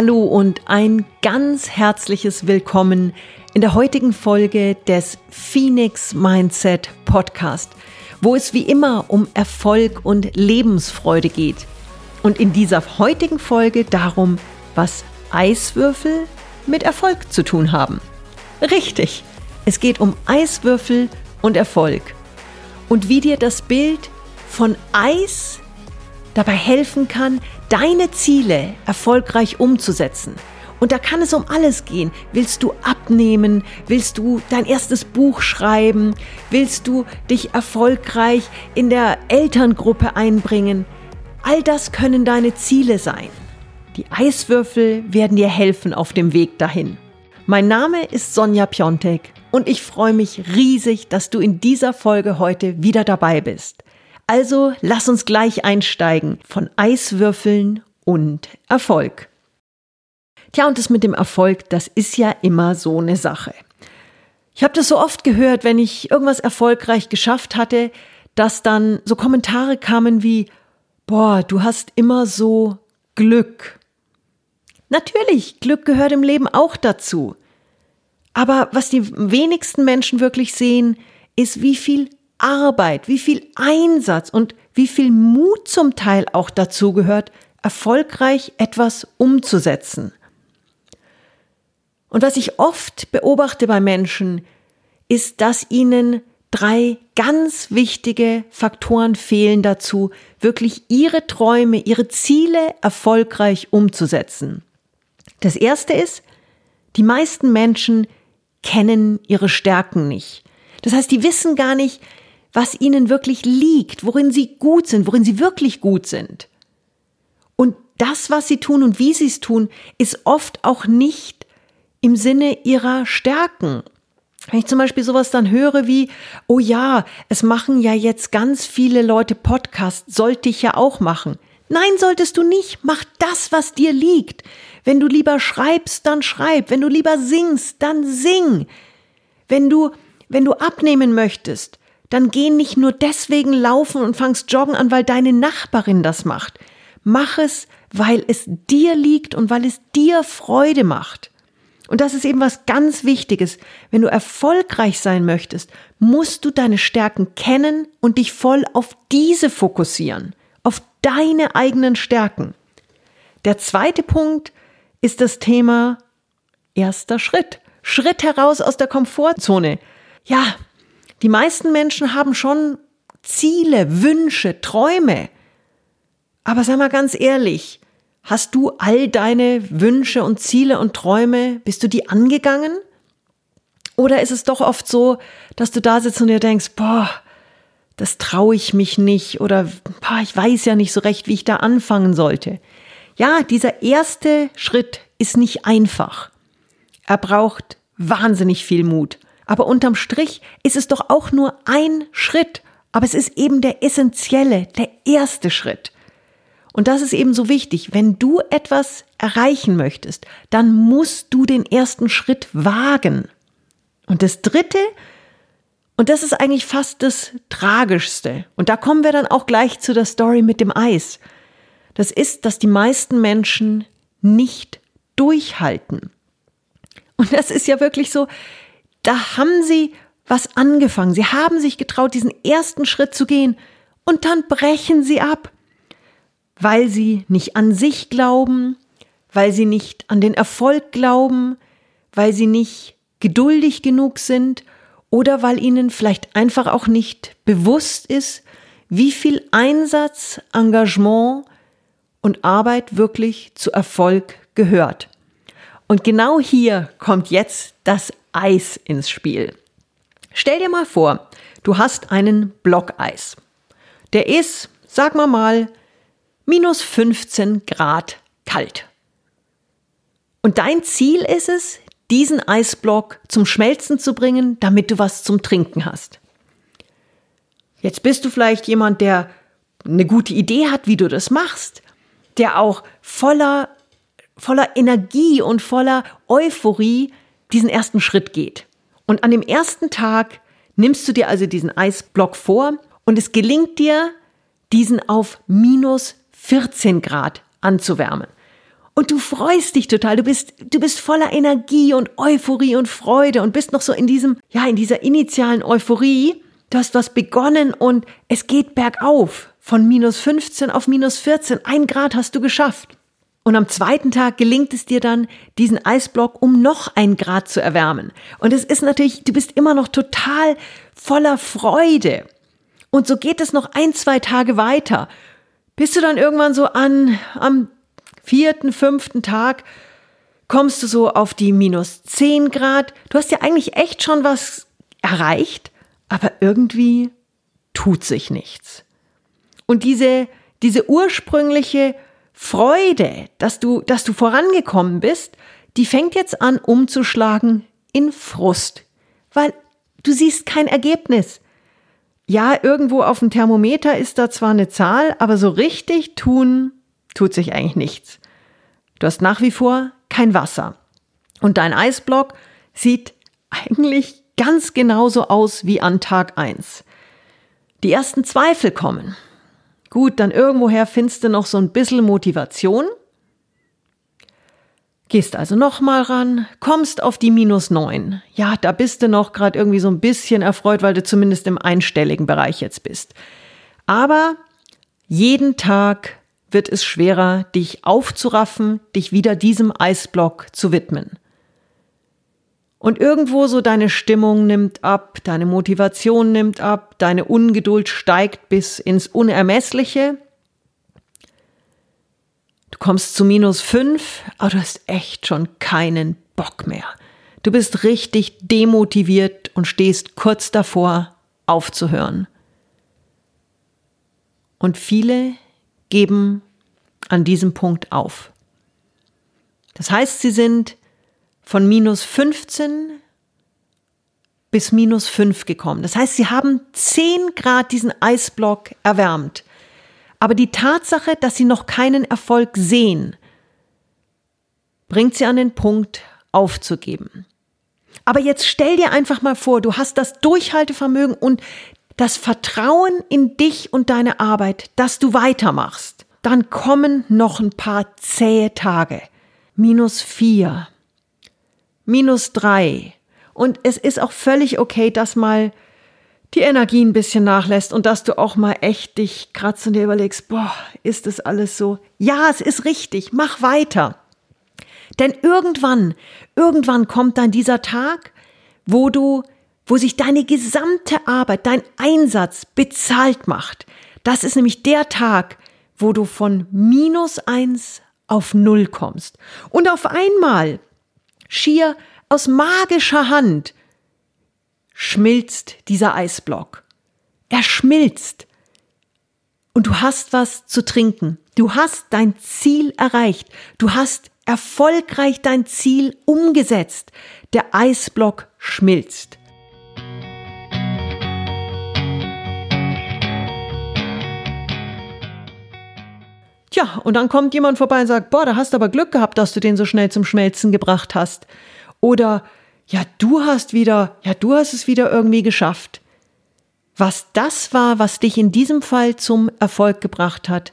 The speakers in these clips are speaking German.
Hallo und ein ganz herzliches Willkommen in der heutigen Folge des Phoenix Mindset Podcast, wo es wie immer um Erfolg und Lebensfreude geht. Und in dieser heutigen Folge darum, was Eiswürfel mit Erfolg zu tun haben. Richtig, es geht um Eiswürfel und Erfolg. Und wie dir das Bild von Eis dabei helfen kann, deine Ziele erfolgreich umzusetzen. Und da kann es um alles gehen. Willst du abnehmen? Willst du dein erstes Buch schreiben? Willst du dich erfolgreich in der Elterngruppe einbringen? All das können deine Ziele sein. Die Eiswürfel werden dir helfen auf dem Weg dahin. Mein Name ist Sonja Piontek und ich freue mich riesig, dass du in dieser Folge heute wieder dabei bist. Also lass uns gleich einsteigen von Eiswürfeln und Erfolg. Tja, und das mit dem Erfolg, das ist ja immer so eine Sache. Ich habe das so oft gehört, wenn ich irgendwas erfolgreich geschafft hatte, dass dann so Kommentare kamen wie, boah, du hast immer so Glück. Natürlich, Glück gehört im Leben auch dazu. Aber was die wenigsten Menschen wirklich sehen, ist, wie viel Arbeit, wie viel Einsatz und wie viel Mut zum Teil auch dazu gehört, erfolgreich etwas umzusetzen. Und was ich oft beobachte bei Menschen, ist, dass ihnen drei ganz wichtige Faktoren fehlen dazu, wirklich ihre Träume, ihre Ziele erfolgreich umzusetzen. Das erste ist, die meisten Menschen kennen ihre Stärken nicht. Das heißt, die wissen gar nicht, was ihnen wirklich liegt, worin sie gut sind, worin sie wirklich gut sind. Und das, was sie tun und wie sie es tun, ist oft auch nicht im Sinne ihrer Stärken. Wenn ich zum Beispiel sowas dann höre wie, oh ja, es machen ja jetzt ganz viele Leute Podcasts, sollte ich ja auch machen. Nein, solltest du nicht. Mach das, was dir liegt. Wenn du lieber schreibst, dann schreib. Wenn du lieber singst, dann sing. Wenn du, wenn du abnehmen möchtest, dann geh nicht nur deswegen laufen und fangst joggen an, weil deine Nachbarin das macht. Mach es, weil es dir liegt und weil es dir Freude macht. Und das ist eben was ganz Wichtiges. Wenn du erfolgreich sein möchtest, musst du deine Stärken kennen und dich voll auf diese fokussieren, auf deine eigenen Stärken. Der zweite Punkt ist das Thema erster Schritt. Schritt heraus aus der Komfortzone. Ja, die meisten Menschen haben schon Ziele, Wünsche, Träume. Aber sei mal ganz ehrlich, hast du all deine Wünsche und Ziele und Träume, bist du die angegangen? Oder ist es doch oft so, dass du da sitzt und dir denkst, boah, das traue ich mich nicht oder boah, ich weiß ja nicht so recht, wie ich da anfangen sollte. Ja, dieser erste Schritt ist nicht einfach. Er braucht wahnsinnig viel Mut. Aber unterm Strich ist es doch auch nur ein Schritt. Aber es ist eben der essentielle, der erste Schritt. Und das ist eben so wichtig. Wenn du etwas erreichen möchtest, dann musst du den ersten Schritt wagen. Und das dritte, und das ist eigentlich fast das Tragischste. Und da kommen wir dann auch gleich zu der Story mit dem Eis. Das ist, dass die meisten Menschen nicht durchhalten. Und das ist ja wirklich so, da haben sie was angefangen. Sie haben sich getraut, diesen ersten Schritt zu gehen und dann brechen sie ab, weil sie nicht an sich glauben, weil sie nicht an den Erfolg glauben, weil sie nicht geduldig genug sind oder weil ihnen vielleicht einfach auch nicht bewusst ist, wie viel Einsatz, Engagement und Arbeit wirklich zu Erfolg gehört. Und genau hier kommt jetzt das Eis ins Spiel. Stell dir mal vor, du hast einen Blockeis. Der ist, sag mal mal, minus 15 Grad kalt. Und dein Ziel ist es, diesen Eisblock zum Schmelzen zu bringen, damit du was zum Trinken hast. Jetzt bist du vielleicht jemand, der eine gute Idee hat, wie du das machst, der auch voller, voller Energie und voller Euphorie diesen ersten Schritt geht. Und an dem ersten Tag nimmst du dir also diesen Eisblock vor und es gelingt dir, diesen auf minus 14 Grad anzuwärmen. Und du freust dich total. Du bist, du bist voller Energie und Euphorie und Freude und bist noch so in diesem, ja, in dieser initialen Euphorie. Du hast was begonnen und es geht bergauf. Von minus 15 auf minus 14. Ein Grad hast du geschafft. Und am zweiten Tag gelingt es dir dann, diesen Eisblock um noch ein Grad zu erwärmen. Und es ist natürlich, du bist immer noch total voller Freude. Und so geht es noch ein, zwei Tage weiter. Bist du dann irgendwann so an, am vierten, fünften Tag, kommst du so auf die minus zehn Grad. Du hast ja eigentlich echt schon was erreicht, aber irgendwie tut sich nichts. Und diese, diese ursprüngliche Freude, dass du, dass du vorangekommen bist, die fängt jetzt an umzuschlagen in Frust, weil du siehst kein Ergebnis ja, irgendwo auf dem Thermometer ist da zwar eine Zahl, aber so richtig tun tut sich eigentlich nichts. Du hast nach wie vor kein Wasser. Und dein Eisblock sieht eigentlich ganz genauso aus wie an Tag 1. Die ersten Zweifel kommen. Gut, dann irgendwoher findest du noch so ein bisschen Motivation. Gehst also nochmal ran, kommst auf die minus neun. Ja, da bist du noch gerade irgendwie so ein bisschen erfreut, weil du zumindest im einstelligen Bereich jetzt bist. Aber jeden Tag wird es schwerer, dich aufzuraffen, dich wieder diesem Eisblock zu widmen. Und irgendwo so deine Stimmung nimmt ab, deine Motivation nimmt ab, deine Ungeduld steigt bis ins Unermessliche Du kommst zu minus fünf, aber du hast echt schon keinen Bock mehr. Du bist richtig demotiviert und stehst kurz davor, aufzuhören. Und viele geben an diesem Punkt auf. Das heißt, sie sind von minus 15 bis minus 5 gekommen. Das heißt, sie haben 10 Grad diesen Eisblock erwärmt. Aber die Tatsache, dass sie noch keinen Erfolg sehen, bringt sie an den Punkt, aufzugeben. Aber jetzt stell dir einfach mal vor, du hast das Durchhaltevermögen und das Vertrauen in dich und deine Arbeit, dass du weitermachst. Dann kommen noch ein paar zähe Tage. Minus vier. Minus drei. Und es ist auch völlig okay, dass mal die Energie ein bisschen nachlässt und dass du auch mal echt dich kratzt und dir überlegst, boah, ist das alles so? Ja, es ist richtig, mach weiter. Denn irgendwann, irgendwann kommt dann dieser Tag, wo du, wo sich deine gesamte Arbeit, dein Einsatz bezahlt macht. Das ist nämlich der Tag, wo du von minus eins auf null kommst. Und auf einmal, schier aus magischer Hand, schmilzt dieser Eisblock. Er schmilzt. Und du hast was zu trinken. Du hast dein Ziel erreicht. Du hast erfolgreich dein Ziel umgesetzt. Der Eisblock schmilzt. Tja, und dann kommt jemand vorbei und sagt, boah, da hast du aber Glück gehabt, dass du den so schnell zum Schmelzen gebracht hast. Oder ja, du hast wieder, ja, du hast es wieder irgendwie geschafft. Was das war, was dich in diesem Fall zum Erfolg gebracht hat,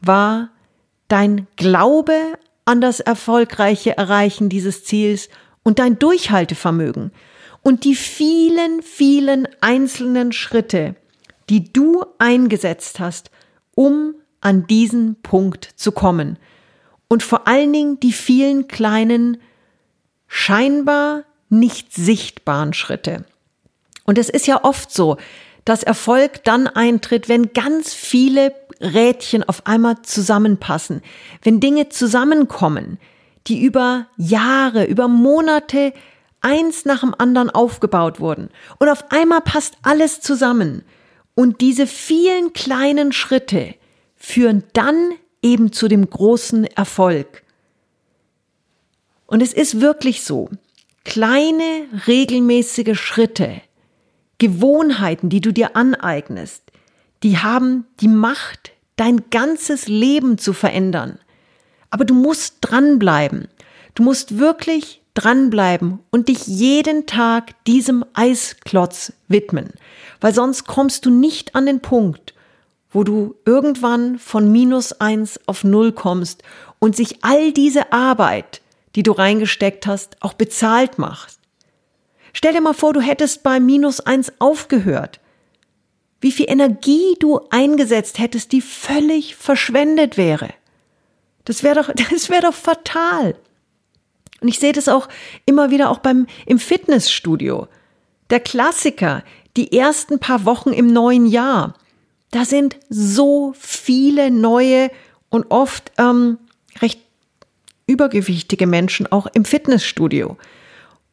war dein Glaube an das erfolgreiche Erreichen dieses Ziels und dein Durchhaltevermögen und die vielen, vielen einzelnen Schritte, die du eingesetzt hast, um an diesen Punkt zu kommen. Und vor allen Dingen die vielen kleinen, scheinbar nicht sichtbaren Schritte. Und es ist ja oft so, dass Erfolg dann eintritt, wenn ganz viele Rädchen auf einmal zusammenpassen, wenn Dinge zusammenkommen, die über Jahre, über Monate eins nach dem anderen aufgebaut wurden. Und auf einmal passt alles zusammen. Und diese vielen kleinen Schritte führen dann eben zu dem großen Erfolg. Und es ist wirklich so, kleine, regelmäßige Schritte, Gewohnheiten, die du dir aneignest, die haben die Macht, dein ganzes Leben zu verändern. Aber du musst dranbleiben. Du musst wirklich dranbleiben und dich jeden Tag diesem Eisklotz widmen, weil sonst kommst du nicht an den Punkt, wo du irgendwann von minus eins auf null kommst und sich all diese Arbeit, die du reingesteckt hast, auch bezahlt machst. Stell dir mal vor, du hättest bei minus eins aufgehört. Wie viel Energie du eingesetzt hättest, die völlig verschwendet wäre. Das wäre doch, das wäre doch fatal. Und ich sehe das auch immer wieder auch beim, im Fitnessstudio. Der Klassiker, die ersten paar Wochen im neuen Jahr. Da sind so viele neue und oft ähm, recht übergewichtige Menschen auch im Fitnessstudio.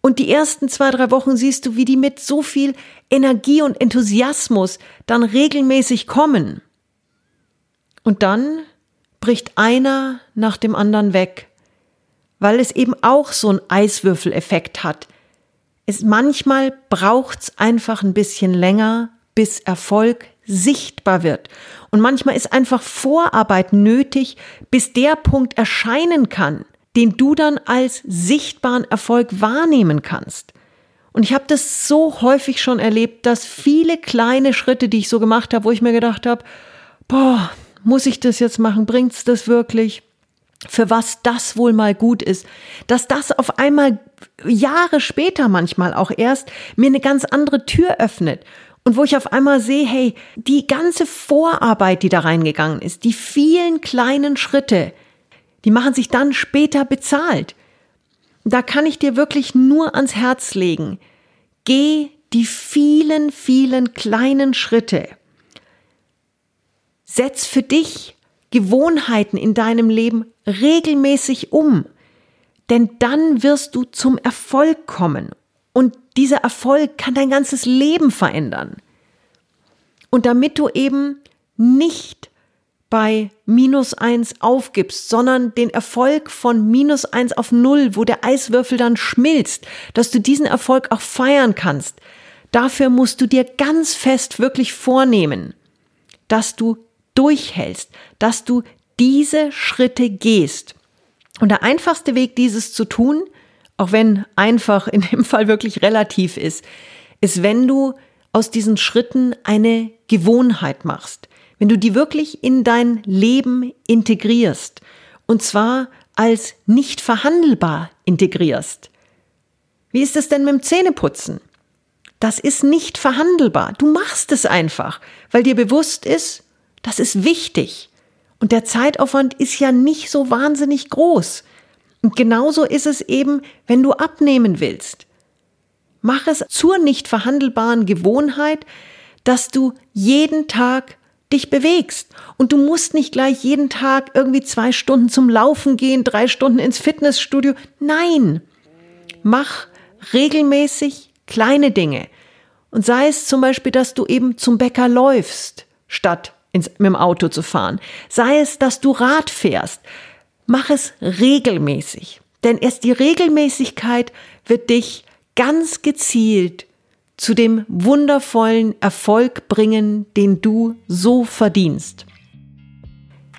Und die ersten zwei, drei Wochen siehst du, wie die mit so viel Energie und Enthusiasmus dann regelmäßig kommen. Und dann bricht einer nach dem anderen weg, weil es eben auch so einen Eiswürfeleffekt hat. Es manchmal braucht's einfach ein bisschen länger, bis Erfolg sichtbar wird. Und manchmal ist einfach Vorarbeit nötig, bis der Punkt erscheinen kann, den du dann als sichtbaren Erfolg wahrnehmen kannst. Und ich habe das so häufig schon erlebt, dass viele kleine Schritte, die ich so gemacht habe, wo ich mir gedacht habe, boah, muss ich das jetzt machen? Bringt's das wirklich? Für was das wohl mal gut ist, dass das auf einmal Jahre später manchmal auch erst mir eine ganz andere Tür öffnet und wo ich auf einmal sehe, hey, die ganze Vorarbeit, die da reingegangen ist, die vielen kleinen Schritte, die machen sich dann später bezahlt. Da kann ich dir wirklich nur ans Herz legen. Geh die vielen, vielen kleinen Schritte. Setz für dich Gewohnheiten in deinem Leben regelmäßig um. Denn dann wirst du zum Erfolg kommen. Und dieser Erfolg kann dein ganzes Leben verändern. Und damit du eben nicht bei minus eins aufgibst, sondern den Erfolg von minus eins auf null, wo der Eiswürfel dann schmilzt, dass du diesen Erfolg auch feiern kannst. Dafür musst du dir ganz fest wirklich vornehmen, dass du durchhältst, dass du diese Schritte gehst. Und der einfachste Weg, dieses zu tun, auch wenn einfach in dem Fall wirklich relativ ist, ist, wenn du aus diesen Schritten eine Gewohnheit machst wenn du die wirklich in dein Leben integrierst, und zwar als nicht verhandelbar integrierst. Wie ist es denn mit dem Zähneputzen? Das ist nicht verhandelbar. Du machst es einfach, weil dir bewusst ist, das ist wichtig. Und der Zeitaufwand ist ja nicht so wahnsinnig groß. Und genauso ist es eben, wenn du abnehmen willst. Mach es zur nicht verhandelbaren Gewohnheit, dass du jeden Tag dich bewegst. Und du musst nicht gleich jeden Tag irgendwie zwei Stunden zum Laufen gehen, drei Stunden ins Fitnessstudio. Nein, mach regelmäßig kleine Dinge. Und sei es zum Beispiel, dass du eben zum Bäcker läufst, statt ins, mit dem Auto zu fahren. Sei es, dass du Rad fährst. Mach es regelmäßig. Denn erst die Regelmäßigkeit wird dich ganz gezielt zu dem wundervollen Erfolg bringen, den du so verdienst.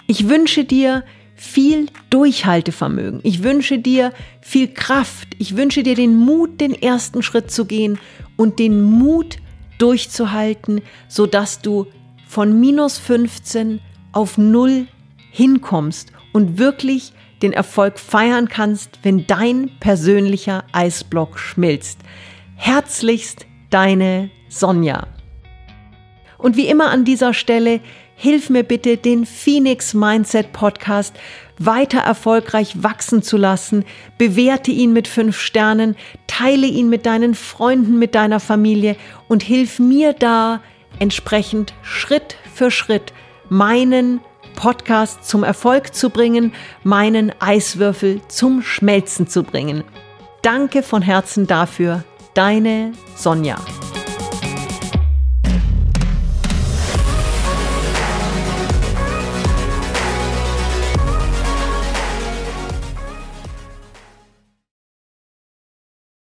Ich wünsche dir viel Durchhaltevermögen. Ich wünsche dir viel Kraft. Ich wünsche dir den Mut, den ersten Schritt zu gehen und den Mut durchzuhalten, sodass du von minus 15 auf null hinkommst und wirklich den Erfolg feiern kannst, wenn dein persönlicher Eisblock schmilzt. Herzlichst deine Sonja. Und wie immer an dieser Stelle, hilf mir bitte, den Phoenix Mindset Podcast weiter erfolgreich wachsen zu lassen. Bewerte ihn mit fünf Sternen, teile ihn mit deinen Freunden, mit deiner Familie und hilf mir da, entsprechend Schritt für Schritt meinen Podcast zum Erfolg zu bringen, meinen Eiswürfel zum Schmelzen zu bringen. Danke von Herzen dafür, Deine Sonja.